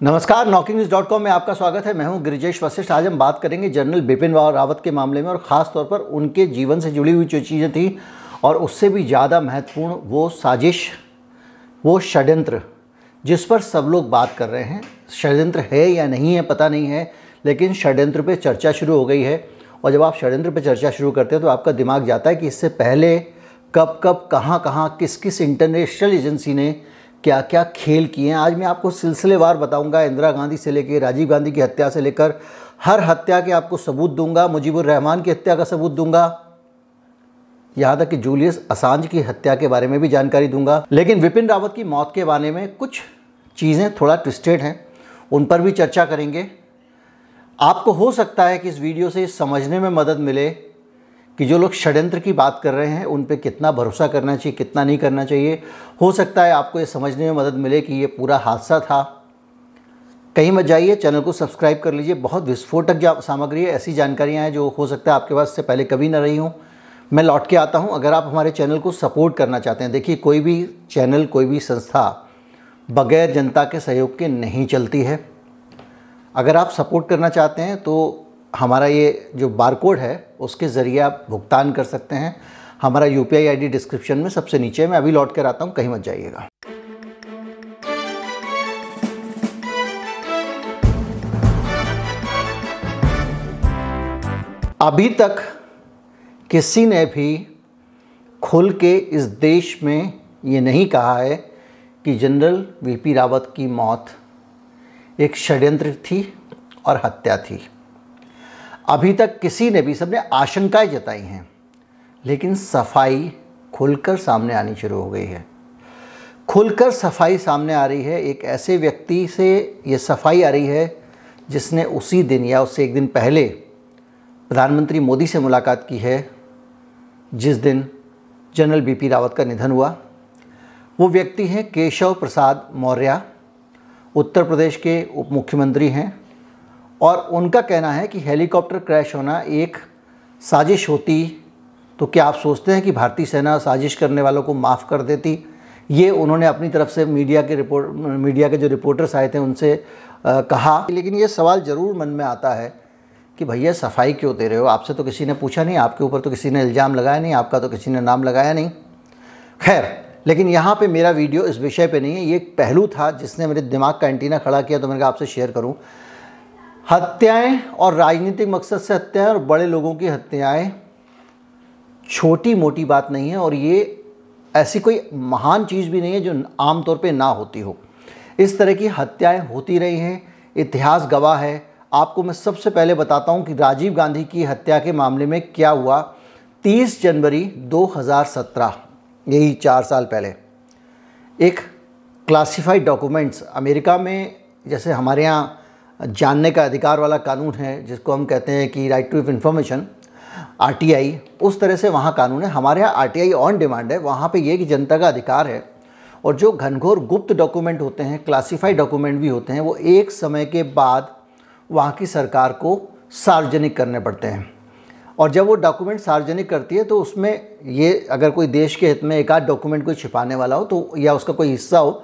नमस्कार knocking news dot com में आपका स्वागत है। मैं हूँ गिरिजेश वशिष्ठ। आज हम बात करेंगे जनरल बिपिन रावत के मामले में और ख़ास तौर पर उनके जीवन से जुड़ी हुई जो चीज़ें थी और उससे भी ज़्यादा महत्वपूर्ण वो साजिश, वो षड्यंत्र जिस पर सब लोग बात कर रहे हैं। षड्यंत्र है या नहीं है, पता नहीं है, लेकिन षड्यंत्र पे चर्चा शुरू हो गई है और जब आप षड्यंत्र पे चर्चा शुरू करते हैं तो आपका दिमाग जाता है कि इससे पहले कब कब, कहाँ कहाँ, किस किस इंटरनेशनल एजेंसी ने क्या क्या खेल किए हैं? आज मैं आपको सिलसिलेवार बताऊँगा इंदिरा गांधी से लेकर राजीव गांधी की हत्या से लेकर हर हत्या के आपको सबूत दूँगा मुजीबुर रहमान की हत्या का सबूत दूँगा। यहाँ तक कि जूलियस असांज की हत्या के बारे में भी जानकारी दूँगा। लेकिन विपिन रावत की मौत के बारे में कुछ चीज़ें थोड़ा ट्विस्टेड हैं, उन पर भी चर्चा करेंगे। आपको हो सकता है कि इस वीडियो से समझने में मदद मिले कि जो लोग षड्यंत्र की बात कर रहे हैं, उन पे कितना भरोसा करना चाहिए, कितना नहीं करना चाहिए। हो सकता है आपको ये समझने में मदद मिले कि ये पूरा हादसा था। कहीं मत जाइए, चैनल को सब्सक्राइब कर लीजिए। बहुत विस्फोटक सामग्री है, ऐसी जानकारियाँ हैं जो हो सकता है आपके पास से पहले कभी ना रही हूँ। मैं लौट के आता हूँ। अगर आप हमारे चैनल को सपोर्ट करना चाहते हैं, देखिए, कोई भी चैनल, कोई भी संस्था बगैर जनता के सहयोग के नहीं चलती है। अगर आप सपोर्ट करना चाहते हैं तो हमारा ये जो बारकोड है, उसके ज़रिए आप भुगतान कर सकते हैं। हमारा यू पी आई डिस्क्रिप्शन में सबसे नीचे मैं अभी लौट कर आता हूँ, कहीं मत जाइएगा। अभी तक किसी ने भी खुल के इस देश में ये नहीं कहा है कि जनरल वीपी रावत की मौत एक षड्यंत्र थी और हत्या थी। अभी तक किसी ने भी सबने आशंकाएँ जताई हैं, लेकिन सफ़ाई खुलकर सामने आनी शुरू हो गई है। खुलकर सफ़ाई सामने आ रही है, एक ऐसे व्यक्ति से ये सफ़ाई आ रही है जिसने उसी दिन या उससे एक दिन पहले प्रधानमंत्री मोदी से मुलाकात की है, जिस दिन जनरल बीपी रावत का निधन हुआ। वो व्यक्ति हैं केशव प्रसाद मौर्य, उत्तर प्रदेश के उप मुख्यमंत्री हैं। और उनका कहना है कि हेलीकॉप्टर क्रैश होना एक साजिश होती तो क्या आप सोचते हैं कि भारतीय सेना साजिश करने वालों को माफ़ कर देती? ये उन्होंने अपनी तरफ़ से मीडिया के रिपोर्ट मीडिया के जो रिपोर्टर्स आए थे उनसे आ, कहा। लेकिन ये सवाल ज़रूर मन में आता है कि भैया सफ़ाई क्यों दे रहे हो? आपसे तो किसी ने पूछा नहीं आपके ऊपर तो किसी ने इल्ज़ाम लगाया नहीं आपका तो किसी ने नाम लगाया नहीं। खैर लेकिन यहाँ पे मेरा वीडियो इस विषय पे नहीं है ये एक पहलू था जिसने मेरे दिमाग का एंटीना खड़ा किया तो मैंने कहा आपसे शेयर करूँ। हत्याएँ और राजनीतिक मकसद से हत्याएँ और बड़े लोगों की हत्याएँ। छोटी मोटी बात नहीं है और ये ऐसी कोई महान चीज़ भी नहीं है जो आमतौर पे ना होती हो। इस तरह की हत्याएँ होती रही हैं। इतिहास गवाह है। आपको मैं सबसे पहले बताता हूँ कि राजीव गांधी की हत्या के मामले में क्या हुआ। 30 जनवरी 2017 यही चार साल पहले। एक क्लासिफाइड डॉक्यूमेंट्स अमेरिका में, जैसे हमारे यहाँ जानने का अधिकार वाला कानून है, जिसको हम कहते हैं कि राइट टू इन्फॉर्मेशन आरटीआई उस तरह से वहाँ कानून है। हमारे यहाँ आरटीआई ऑन डिमांड है। वहाँ पर ये कि जनता का अधिकार है और जो घनघोर गुप्त डॉक्यूमेंट होते हैं क्लासिफाइड डॉक्यूमेंट भी होते हैं, वो एक समय के बाद वहाँ की सरकार को सार्वजनिक करने पड़ते हैं। और जब वो डॉक्यूमेंट सार्वजनिक करती है तो उसमें ये अगर कोई देश के हित में एक आध डॉक्यूमेंट कोई छिपाने वाला हो तो या उसका कोई हिस्सा हो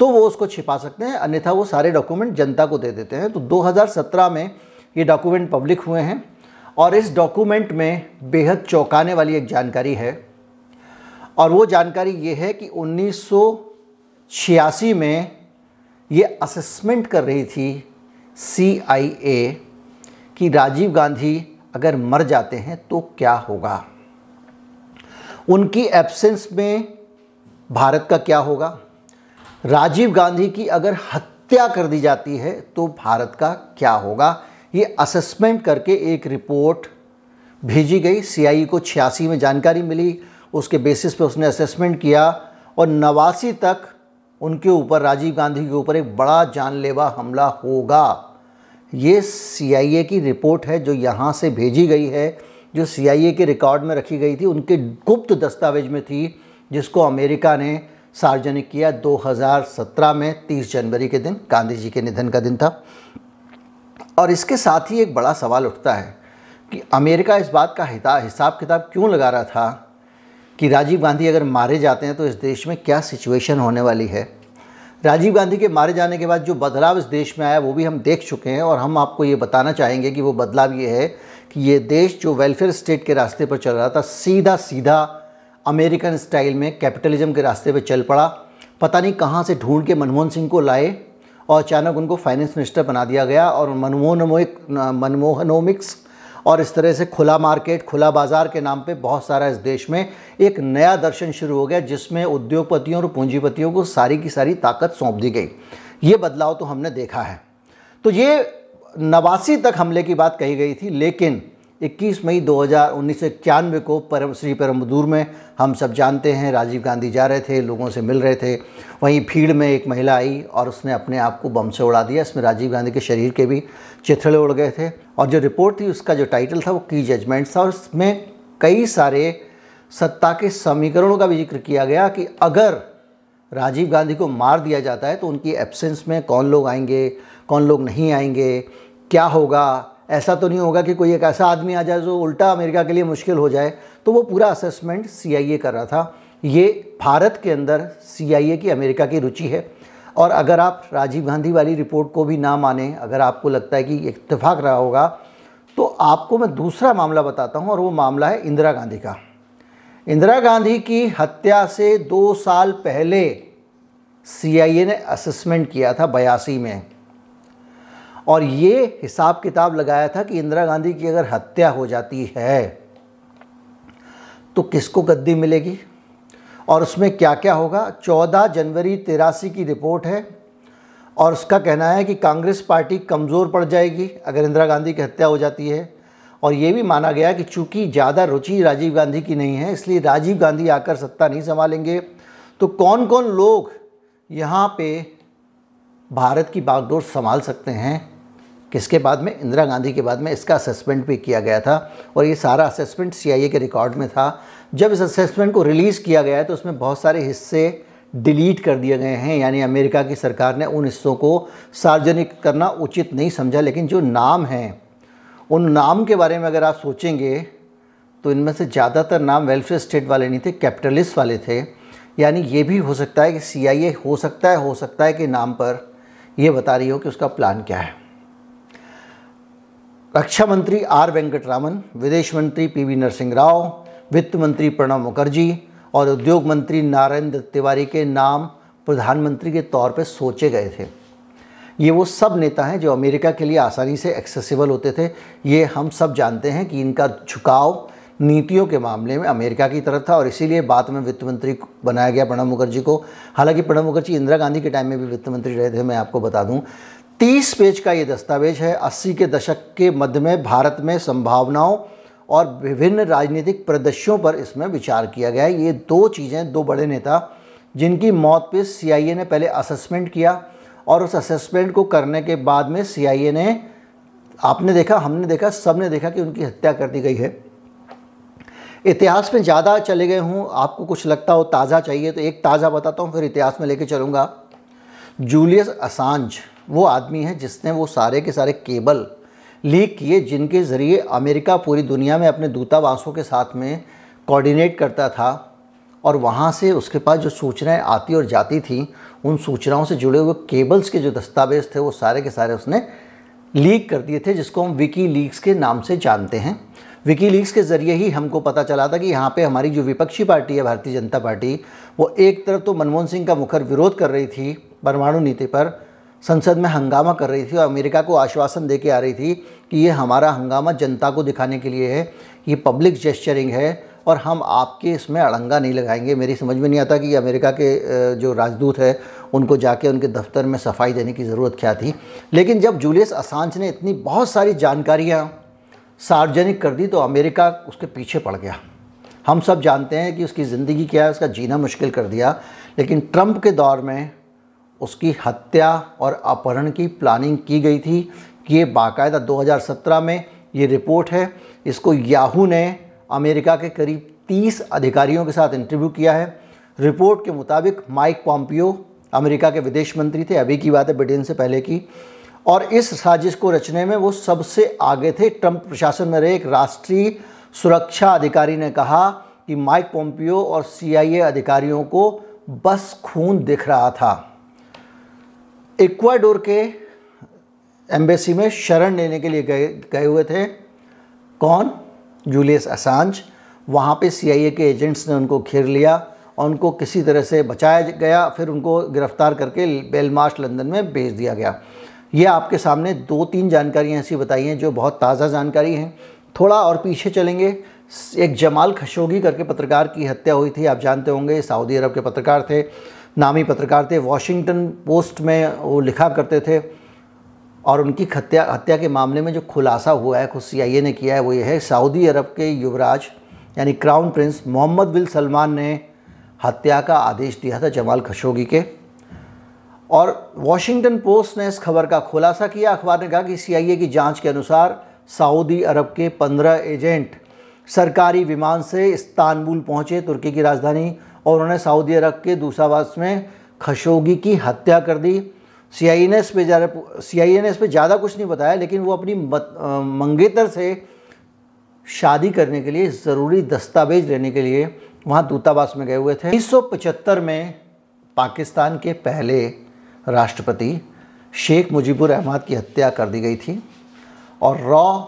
तो वो उसको छिपा सकते हैं, अन्यथा वो सारे डॉक्यूमेंट जनता को दे देते हैं। तो 2017 में ये डॉक्यूमेंट पब्लिक हुए हैं और इस डॉक्यूमेंट में बेहद चौंकाने वाली एक जानकारी है और वो जानकारी ये है कि उन्नीस सौ छियासी में ये असेसमेंट कर रही थी सीआईए कि राजीव गांधी अगर मर जाते हैं तो क्या होगा? उनकी एब्सेंस में भारत का क्या होगा? राजीव गांधी की अगर हत्या कर दी जाती है तो भारत का क्या होगा? ये असेसमेंट करके एक रिपोर्ट भेजी गई। सीआईई को छियासी में जानकारी मिली। उसके बेसिस पे उसने असेसमेंट किया और नवासी तक उनके ऊपर, राजीव गांधी के ऊपर एक बड़ा जानलेवा हमला होगा। ये सीआईए की रिपोर्ट है, जो यहाँ से भेजी गई है, जो सीआईए के रिकॉर्ड में रखी गई थी। उनके गुप्त दस्तावेज़ में थी, जिसको अमेरिका ने सार्वजनिक किया 2017 में 30 जनवरी के दिन, गांधी जी के निधन का दिन था। और इसके साथ ही एक बड़ा सवाल उठता है कि अमेरिका इस बात का हिता, हिसाब किताब क्यों लगा रहा था कि राजीव गांधी अगर मारे जाते हैं तो इस देश में क्या सिचुएशन होने वाली है? राजीव गांधी के मारे जाने के बाद जो बदलाव इस देश में आया, वो भी हम देख चुके हैं और हम आपको ये बताना चाहेंगे कि वो बदलाव ये है कि ये देश जो वेलफेयर स्टेट के रास्ते पर चल रहा था सीधा सीधा अमेरिकन स्टाइल में कैपिटलिज्म के रास्ते पर चल पड़ा। पता नहीं कहाँ से ढूंढ के मनमोहन सिंह को लाए और अचानक उनको फाइनेंस मिनिस्टर बना दिया गया और मनमोहनोमिक, मनमोहनोमिक्स और इस तरह से खुला मार्केट, खुला बाज़ार के नाम पे बहुत सारा इस देश में एक नया दर्शन शुरू हो गया, जिसमें उद्योगपतियों और पूंजीपतियों को सारी की सारी ताकत सौंप दी गई। ये बदलाव तो हमने देखा है। तो ये नवासी तक हमले की बात कही गई थी, लेकिन 21 मई दो हज़ार उन्नीस सौ इक्यानवे को परम, श्री परमदूर में हम सब जानते हैं, राजीव गांधी जा रहे थे, लोगों से मिल रहे थे। वहीं भीड़ में एक महिला आई और उसने अपने आप को बम से उड़ा दिया। इसमें राजीव गांधी के शरीर के भी चिथड़े उड़ गए थे। और जो रिपोर्ट थी, उसका जो टाइटल था, वो की जजमेंट था। और उसमें कई सारे सत्ता के समीकरणों का भी ज़िक्र किया गया कि अगर राजीव गांधी को मार दिया जाता है तो उनकी एब्सेंस में कौन लोग आएँगे, कौन लोग नहीं आएँगे, क्या होगा ऐसा तो नहीं होगा कि कोई एक ऐसा आदमी आ जाए जो उल्टा अमेरिका के लिए मुश्किल हो जाए। तो वो पूरा असेसमेंट सीआईए कर रहा था। ये भारत के अंदर सीआईए की अमेरिका की रुचि है। और अगर आप राजीव गांधी वाली रिपोर्ट को भी ना माने, अगर आपको लगता है कि इत्तेफाक रहा होगा तो आपको मैं दूसरा मामला बताता हूँ, और वो मामला है इंदिरा गांधी का। इंदिरा गांधी की हत्या से दो साल पहले सीआईए ने असेसमेंट किया था बयासी में। और ये हिसाब किताब लगाया था कि इंदिरा गांधी की अगर हत्या हो जाती है तो किसको गद्दी मिलेगी? और उसमें क्या क्या होगा? 14 जनवरी तिरासी की रिपोर्ट है, और उसका कहना है कि कांग्रेस पार्टी कमज़ोर पड़ जाएगी अगर इंदिरा गांधी की हत्या हो जाती है। और ये भी माना गया कि चूँकि ज़्यादा रुचि राजीव गांधी की नहीं है, इसलिए राजीव गांधी आकर सत्ता नहीं संभालेंगे। तो कौन कौन लोग यहाँ पे भारत की बागडोर संभाल सकते हैं? किसके बाद में? इंदिरा गांधी के बाद में इसका असेसमेंट भी किया गया था और ये सारा असेसमेंट सीआईए के रिकॉर्ड में था। जब इस असेसमेंट को रिलीज़ किया गया है तो उसमें बहुत सारे हिस्से डिलीट कर दिए गए हैं। यानी अमेरिका की सरकार ने उन हिस्सों को सार्वजनिक करना उचित नहीं समझा, लेकिन जो नाम हैं, उन नाम के बारे में अगर आप सोचेंगे तो इनमें से ज़्यादातर नाम वेलफेयर स्टेट वाले नहीं थे कैपिटलिस्ट वाले थे। यानी ये भी हो सकता है कि सीआईए हो सकता है, हो सकता है कि नाम पर यह बता रही हो कि उसका प्लान क्या है। रक्षा मंत्री आर वेंकटरामन, विदेश मंत्री पीवी नरसिंह राव वित्त मंत्री प्रणब मुखर्जी और उद्योग मंत्री नारेंद्र तिवारी के नाम प्रधानमंत्री के तौर पर सोचे गए थे। ये वो सब नेता हैं जो अमेरिका के लिए आसानी से एक्सेसिबल होते थे। ये हम सब जानते हैं कि इनका झुकाव नीतियों के मामले में अमेरिका की तरफ़ था और इसीलिए बाद में वित्त मंत्री बनाया गया प्रणब मुखर्जी को। हालाँकि प्रणब मुखर्जी इंदिरा गांधी के टाइम में भी वित्त मंत्री रहे थे, मैं आपको बता दूँ। तीस पेज का ये दस्तावेज़ है। अस्सी के दशक के मध्य में भारत में संभावनाओं और विभिन्न राजनीतिक प्रदर्शों पर इसमें विचार किया गया है। ये दो चीज़ें, दो बड़े नेता, जिनकी मौत पे सीआईए ने पहले असेसमेंट किया और उस असेसमेंट को करने के बाद में सीआईए ने, आपने देखा, हमने देखा सबने देखा कि उनकी हत्या कर दी गई है। इतिहास में ज़्यादा चले गए हूँ, आपको कुछ लगता हो, ताज़ा चाहिए तो एक ताज़ा बताता हूँ, फिर इतिहास में लेके चलूँगा। जूलियस असांज वो आदमी है जिसने वो सारे के सारे केबल लीक किए जिनके ज़रिए अमेरिका पूरी दुनिया में अपने दूतावासों के साथ में कोऑर्डिनेट करता था और वहाँ से उसके पास जो सूचनाएँ आती और जाती थी, उन सूचनाओं से जुड़े हुए केबल्स के जो दस्तावेज़ थे वो सारे के सारे उसने लीक कर दिए थे, जिसको हम विकी लीक्स के नाम से जानते हैं। विकी लीक्स के ज़रिए ही हमको पता चला था कि यहाँ पे हमारी जो विपक्षी पार्टी है, भारतीय जनता पार्टी, वो एक तरफ़ तो मनमोहन सिंह का मुखर विरोध कर रही थी परमाणु नीति पर संसद में हंगामा कर रही थी और अमेरिका को आश्वासन दे के आ रही थी कि ये हमारा हंगामा जनता को दिखाने के लिए है, ये पब्लिक जेस्चरिंग है और हम आपके इसमें अड़ंगा नहीं लगाएँगे। मेरी समझ में नहीं आता कि अमेरिका के जो राजदूत है, उनको जाके उनके दफ्तर में सफ़ाई देने की ज़रूरत क्या थी। लेकिन जब जूलियस असांज ने इतनी बहुत सारी जानकारियाँ सार्वजनिक कर दी तो अमेरिका उसके पीछे पड़ गया। हम सब जानते हैं कि उसकी ज़िंदगी क्या है, उसका जीना मुश्किल कर दिया। लेकिन ट्रंप के दौर में उसकी हत्या और अपहरण की प्लानिंग की गई थी कि ये बाकायदा 2017 में ये रिपोर्ट है। इसको याहू ने अमेरिका के करीब 30 अधिकारियों के साथ इंटरव्यू किया है। रिपोर्ट के मुताबिक माइक पॉम्पियो अमेरिका के विदेश मंत्री थे। अभी की बात है ब्रिटेन से पहले की। और इस साजिश को रचने में वो सबसे आगे थे। ट्रंप प्रशासन में रहे एक राष्ट्रीय सुरक्षा अधिकारी ने कहा कि माइक पोम्पियो और सीआईए अधिकारियों को बस खून दिख रहा था। इक्वाडोर के एम्बेसी में शरण लेने के लिए गए गए हुए थे। कौन? Julius Assange. वहाँ पे सीआईए के एजेंट्स ने उनको घेर लिया और उनको किसी तरह से बचाया गया, फिर उनको गिरफ़्तार करके बेलमार्श लंदन में भेज दिया गया। ये आपके सामने दो तीन जानकारियाँ ऐसी बताई हैं जो बहुत ताज़ा जानकारी हैं। थोड़ा और पीछे चलेंगे। एक जमाल खशोगी करके पत्रकार की हत्या हुई थी, आप जानते होंगे सऊदी अरब के पत्रकार थे। नामी पत्रकार थे वॉशिंगटन पोस्ट में वो लिखा करते थे, और उनकी हत्या हत्या के मामले में जो खुलासा हुआ है, खुद सी ने किया है, वो ये है सऊदी अरब के युवराज, यानी crown prince Mohammed bin Salman ने हत्या का आदेश दिया था जमाल खशोगी के। और वॉशिंगटन पोस्ट ने इस खबर का खुलासा किया। अखबार ने कहा कि सीआईए की जाँच के अनुसार सऊदी अरब के 15 एजेंट सरकारी विमान से इस्तानबुल पहुँचे, तुर्की की राजधानी और उन्होंने सऊदी अरब के दूसरावास में खशोगी की हत्या कर दी। सी आई ने इस पर ज़्यादा सी आई ने इस पर ज़्यादा कुछ नहीं बताया, लेकिन वो अपनी मंगेतर से शादी करने के लिए ज़रूरी दस्तावेज़ लेने के लिए वहाँ दूतावास में गए हुए थे। उन्नीस सौ पचहत्तर में पाकिस्तान के पहले राष्ट्रपति शेख मुजीबुर रहमान की हत्या कर दी गई थी। और रॉ,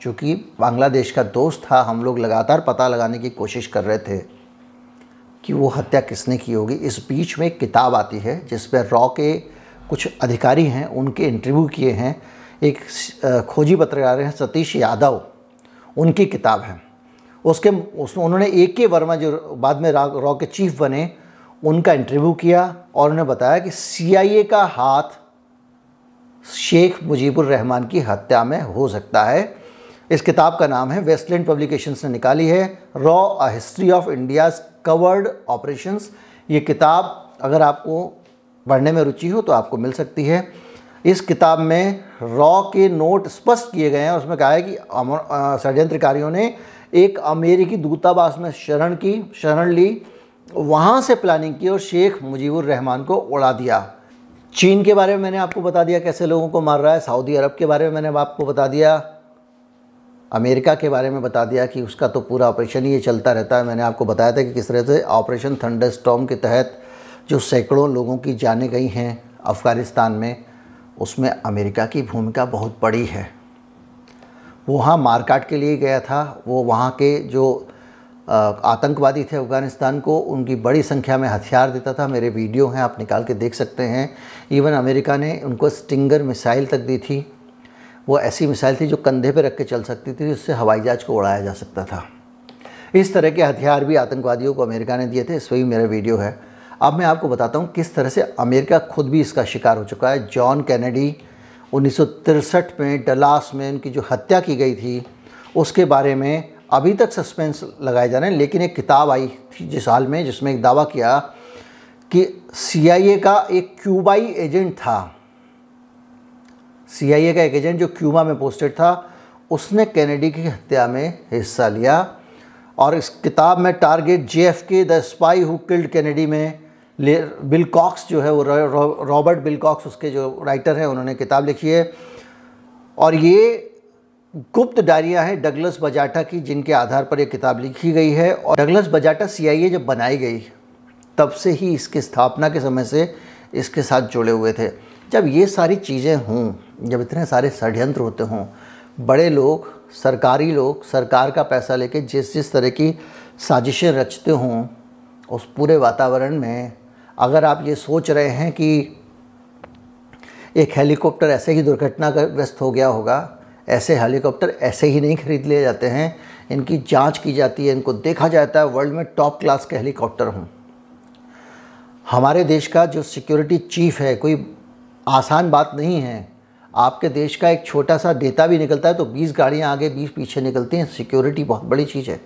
चूँकि बांग्लादेश का दोस्त था, हम लोग लगातार पता लगाने की कोशिश कर रहे थे। कि वो हत्या किसने की होगी। इस बीच में एक किताब आती है जिसमें रॉ के कुछ अधिकारी हैं, उनके इंटरव्यू किए हैं। एक खोजी पत्रकार हैं, सतीश यादव। उनकी किताब है। उसके, उस, उन्होंने ए के वर्मा जो बाद में रॉ के चीफ बने, उनका इंटरव्यू किया और उन्होंने बताया कि सीआईए का हाथ शेख मुजीबुर रहमान की हत्या में हो सकता है। इस किताब का नाम है, वेस्टलैंड पब्लिकेशंस ने निकाली है, raw, a history of India's covert operations. ये किताब अगर आपको पढ़ने में रुचि हो तो आपको मिल सकती है। इस किताब में रॉ के नोट स्पष्ट किए गए हैं। उसमें कहा है कि षड्यंत्रकारियों ने एक अमेरिकी दूतावास में शरण की, शरण ली, वहाँ से प्लानिंग की और शेख मुजीबुर रहमान को उड़ा दिया। चीन के बारे में मैंने आपको बता दिया, कैसे लोगों को मार रहा है। सऊदी अरब के बारे में मैंने आपको बता दिया। अमेरिका के बारे में बता दिया कि उसका तो पूरा ऑपरेशन ही ये चलता रहता है। मैंने आपको बताया था कि किस तरह से ऑपरेशन थंडर स्टॉम के तहत जो सैकड़ों लोगों की जाने गई हैं अफ़गानिस्तान में, उसमें अमेरिका की भूमिका बहुत बड़ी है। वो वहाँ मारकाट के लिए गया था। वो वहाँ के जो आतंकवादी थे अफ़गानिस्तान को, उनकी बड़ी संख्या में हथियार देता था। मेरे वीडियो हैं, आप निकाल के देख सकते हैं। इवन अमेरिका ने उनको स्टिंगर मिसाइल तक दी थी। वो ऐसी मिसाइल थी जो कंधे पर रख के चल सकती थी, जिससे हवाई जहाज़ को उड़ाया जा सकता था। इस तरह के हथियार भी आतंकवादियों को अमेरिका ने दिए थे, इस वही मेरा वीडियो है। अब मैं आपको बताता हूँ किस तरह से अमेरिका खुद भी इसका शिकार हो चुका है। जॉन कैनेडी उन्नीस में डलास में उनकी जो हत्या की गई थी, उसके बारे में अभी तक सस्पेंस लगाए जा रहे हैं, लेकिन एक किताब आई थी जिस हाल में, जिसमें एक दावा किया कि सीआईए का एक क्यूबाई एजेंट था। सीआईए का एक एजेंट जो क्यूबा में पोस्टेड था, उसने कैनेडी की हत्या में हिस्सा लिया। और इस किताब में target JFK the spy who killed Kennedy में बिल कॉक्स जो है, वो रॉबर्ट बिल कॉक्स उसके जो राइटर हैं, उन्होंने किताब लिखी है। और ये गुप्त डायरियाँ हैं डगलस बजाटा की, जिनके आधार पर ये किताब लिखी गई है। और डगलस बजाटा सीआईए जब बनाई गई, तब से ही इसकी स्थापना के समय से इसके साथ जुड़े हुए थे। जब ये सारी चीज़ें हों, जब इतने सारे षड्यंत्र होते हों, बड़े लोग, सरकारी लोग, सरकार का पैसा लेके जिस जिस तरह की साजिशें रचते हों, उस पूरे वातावरण में, अगर आप ये सोच रहे हैं कि एक हेलीकॉप्टर ऐसे ही दुर्घटनाग्रस्त हो गया होगा, ऐसे हेलीकॉप्टर ऐसे ही नहीं खरीद लिए जाते हैं, इनकी जाँच की जाती है, इनको देखा जाता है, वर्ल्ड में टॉप क्लास के हेलीकॉप्टर हों। हमारे देश का जो सिक्योरिटी चीफ है, कोई आसान बात नहीं है। आपके देश का एक छोटा सा डेटा भी निकलता है तो 20 गाड़ियाँ आगे 20 पीछे निकलती हैं। सिक्योरिटी बहुत बड़ी चीज़ है।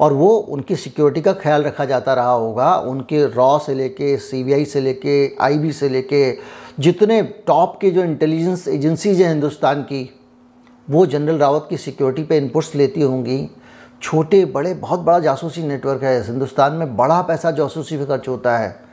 और वो उनकी सिक्योरिटी का ख्याल रखा जाता रहा होगा। उनके रॉ से लेके, सीबीआई से लेके, आईबी से लेके, जितने टॉप के जो इंटेलिजेंस एजेंसीज हैं हिंदुस्तान की, वो जनरल रावत की सिक्योरिटी पे इनपुट्स लेती होंगी। छोटे, बड़े, बहुत बड़ा जासूसी नेटवर्क है। हिंदुस्तान में बड़ा पैसा जासूसी पे खर्च होता है।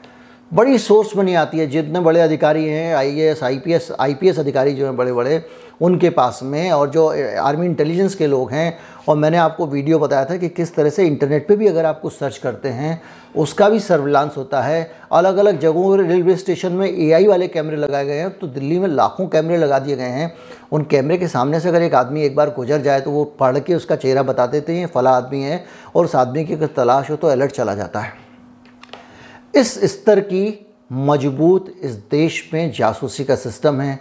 बड़ी सोर्स बनी आती है। जितने बड़े अधिकारी हैं I A S I P S I P S अधिकारी जो हैं बड़े बड़े उनके पास में और जो आर्मी इंटेलिजेंस के लोग हैं, और मैंने आपको वीडियो बताया था कि किस तरह से इंटरनेट पे भी अगर आप कुछ सर्च करते हैं, उसका भी सर्विलांस होता है। अलग अलग जगहों पर रेलवे स्टेशन में एआई वाले कैमरे लगाए गए हैं तो दिल्ली में लाखों कैमरे लगा दिए गए हैं। उन कैमरे के सामने से अगर एक आदमी एक बार गुजर जाए तो वो पढ़ के उसका चेहरा बता देते हैं फला आदमी है, और उस आदमी की अगर तलाश हो तो अलर्ट चला जाता है। इस स्तर की मज़बूत इस देश में जासूसी का सिस्टम है।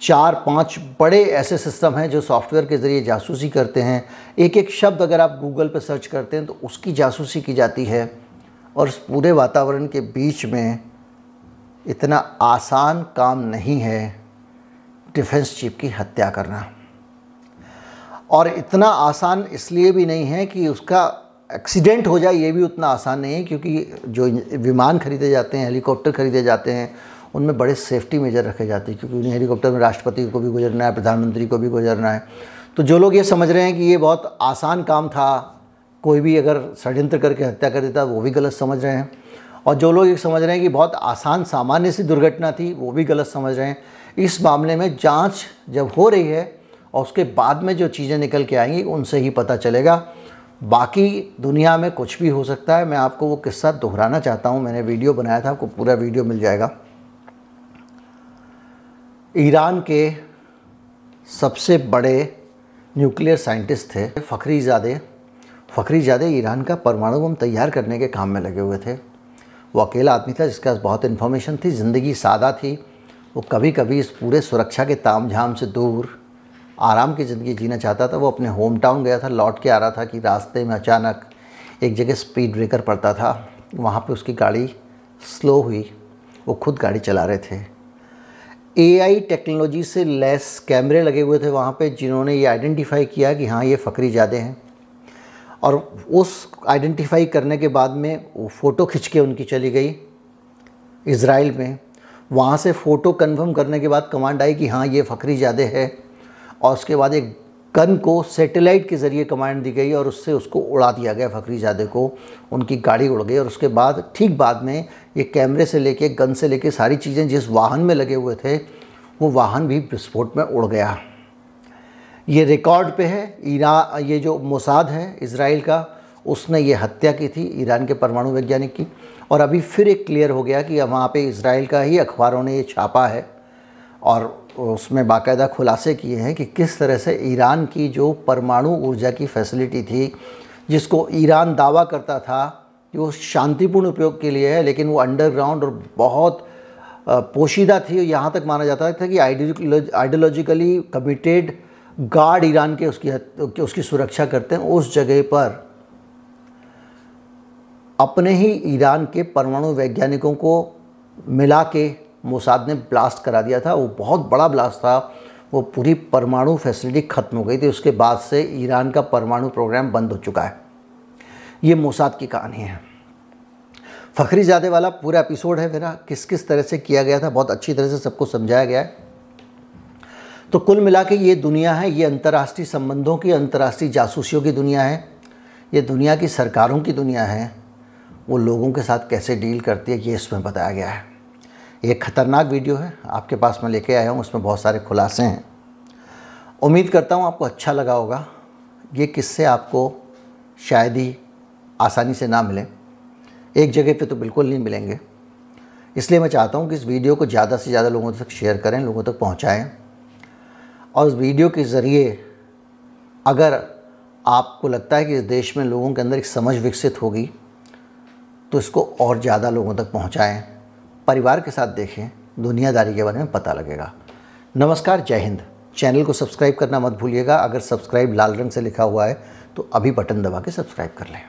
चार पाँच बड़े ऐसे सिस्टम हैं जो सॉफ्टवेयर के ज़रिए जासूसी करते हैं। एक एक शब्द अगर आप गूगल पर सर्च करते हैं तो उसकी जासूसी की जाती है और इस पूरे वातावरण के बीच में इतना आसान काम नहीं है डिफेंस चीफ की हत्या करना। और इतना आसान इसलिए भी नहीं है कि उसका एक्सीडेंट हो जाए, ये भी उतना आसान नहीं है क्योंकि जो विमान खरीदे जाते हैं, हेलीकॉप्टर खरीदे जाते हैं, उनमें बड़े सेफ्टी मेजर रखे जाते हैं क्योंकि उन्हें हेलीकॉप्टर में राष्ट्रपति को भी गुजरना है, प्रधानमंत्री को भी गुजरना है। तो जो लोग ये समझ रहे हैं कि ये बहुत आसान काम था, कोई भी अगर षड्यंत्र करके हत्या कर देता, वो भी गलत समझ रहे हैं। और जो लोग ये समझ रहे हैं कि बहुत आसान, सामान्य सी दुर्घटना थी, वो भी गलत समझ रहे हैं। इस मामले में जाँच जब हो रही है, और उसके बाद में जो चीज़ें निकल के आएँगी, उनसे ही पता चलेगा। बाकी दुनिया में कुछ भी हो सकता है, मैं आपको वो किस्सा दोहराना चाहता हूँ। मैंने वीडियो बनाया था, आपको पूरा वीडियो मिल जाएगा। ईरान के सबसे बड़े न्यूक्लियर साइंटिस्ट थे फ़खरी ज़ादे फ़खरी ज़ादे ईरान का परमाणु बम तैयार करने के काम में लगे हुए थे। वो अकेला आदमी था जिसके पास बहुत इन्फॉर्मेशन थी, ज़िंदगी सादा थी। वो कभी कभी इस पूरे सुरक्षा के ताम झाम से दूर आराम की ज़िंदगी जीना चाहता था, वो अपने होम टाउन गया था, लौट के आ रहा था कि रास्ते में अचानक एक जगह स्पीड ब्रेकर पड़ता था, वहाँ पे उसकी गाड़ी स्लो हुई, वो खुद गाड़ी चला रहे थे। एआई टेक्नोलॉजी से लेस कैमरे लगे हुए थे वहाँ पे, जिन्होंने ये आइडेंटिफाई किया कि हाँ ये फ़करी ज़्यादा हैं। और उस आइडेंटिफाई करने के बाद में वो फ़ोटो खिंच के उनकी चली गई इसराइल में। वहाँ से फ़ोटो कन्फर्म करने के बाद कमांड आई कि हाँ ये फ़करी ज़्यादा है। और उसके बाद एक गन को सैटेलाइट के ज़रिए कमांड दी गई और उससे उसको उड़ा दिया गया फ़खरी ज़ादे को। उनकी गाड़ी उड़ गई और उसके बाद, ठीक बाद में ये कैमरे से लेके, गन से लेके सारी चीज़ें जिस वाहन में लगे हुए थे, वो वाहन भी विस्फोट में उड़ गया। ये रिकॉर्ड पे है ईरा ये जो मोसाद है इसराइल का, उसने ये हत्या की थी ईरान के परमाणु वैज्ञानिक की। और अभी फिर एक क्लियर हो गया कि वहाँ पे इसराइल का ही अखबारों ने ये छापा है। और उसमें बाकायदा खुलासे किए हैं कि किस तरह से ईरान की जो परमाणु ऊर्जा की फैसिलिटी थी, जिसको ईरान दावा करता था कि वो शांतिपूर्ण उपयोग के लिए है, लेकिन वो अंडरग्राउंड और बहुत पोशीदा थी, यहाँ तक माना जाता था कि आइडियोलॉजिकली कमिटेड गार्ड ईरान के उसकी उसकी सुरक्षा करते हैं। उस जगह पर अपने ही ईरान के परमाणु वैज्ञानिकों को मिला के मोसाद ने ब्लास्ट करा दिया था। वो बहुत बड़ा ब्लास्ट था। वो पूरी परमाणु फैसिलिटी ख़त्म हो गई थी। उसके बाद से ईरान का परमाणु प्रोग्राम बंद हो चुका है। ये मोसाद की कहानी है। फ़खरी ज़ादे वाला पूरा एपिसोड है मेरा। किस किस तरह से किया गया था, बहुत अच्छी तरह से सबको समझाया गया है। तो कुल मिला के ये दुनिया है। ये अंतर्राष्ट्रीय संबंधों की, अंतर्राष्ट्रीय जासूसियों की दुनिया है। ये दुनिया की सरकारों की दुनिया है। वो लोगों के साथ कैसे डील करती है, ये इसमें बताया गया है। एक ख़तरनाक वीडियो है, आपके पास मैं लेके आया हूँ, उसमें बहुत सारे खुलासे हैं। उम्मीद करता हूँ आपको अच्छा लगा होगा, ये किस्से आपको शायद ही आसानी से ना मिलें। एक जगह पे तो बिल्कुल नहीं मिलेंगे। इसलिए मैं चाहता हूँ कि इस वीडियो को ज़्यादा से ज़्यादा लोगों तक शेयर करें, लोगों तक पहुँचाएँ। और उस वीडियो के ज़रिए अगर आपको लगता है कि इस देश में लोगों के अंदर एक समझ विकसित होगी तो इसको और ज़्यादा लोगों तक पहुँचाएँ। परिवार के साथ देखें, दुनियादारी के बारे में पता लगेगा। नमस्कार, जय हिंद। चैनल को सब्सक्राइब करना मत भूलिएगा। अगर सब्सक्राइब लाल रंग से लिखा हुआ है तो अभी बटन दबा के सब्सक्राइब कर लें।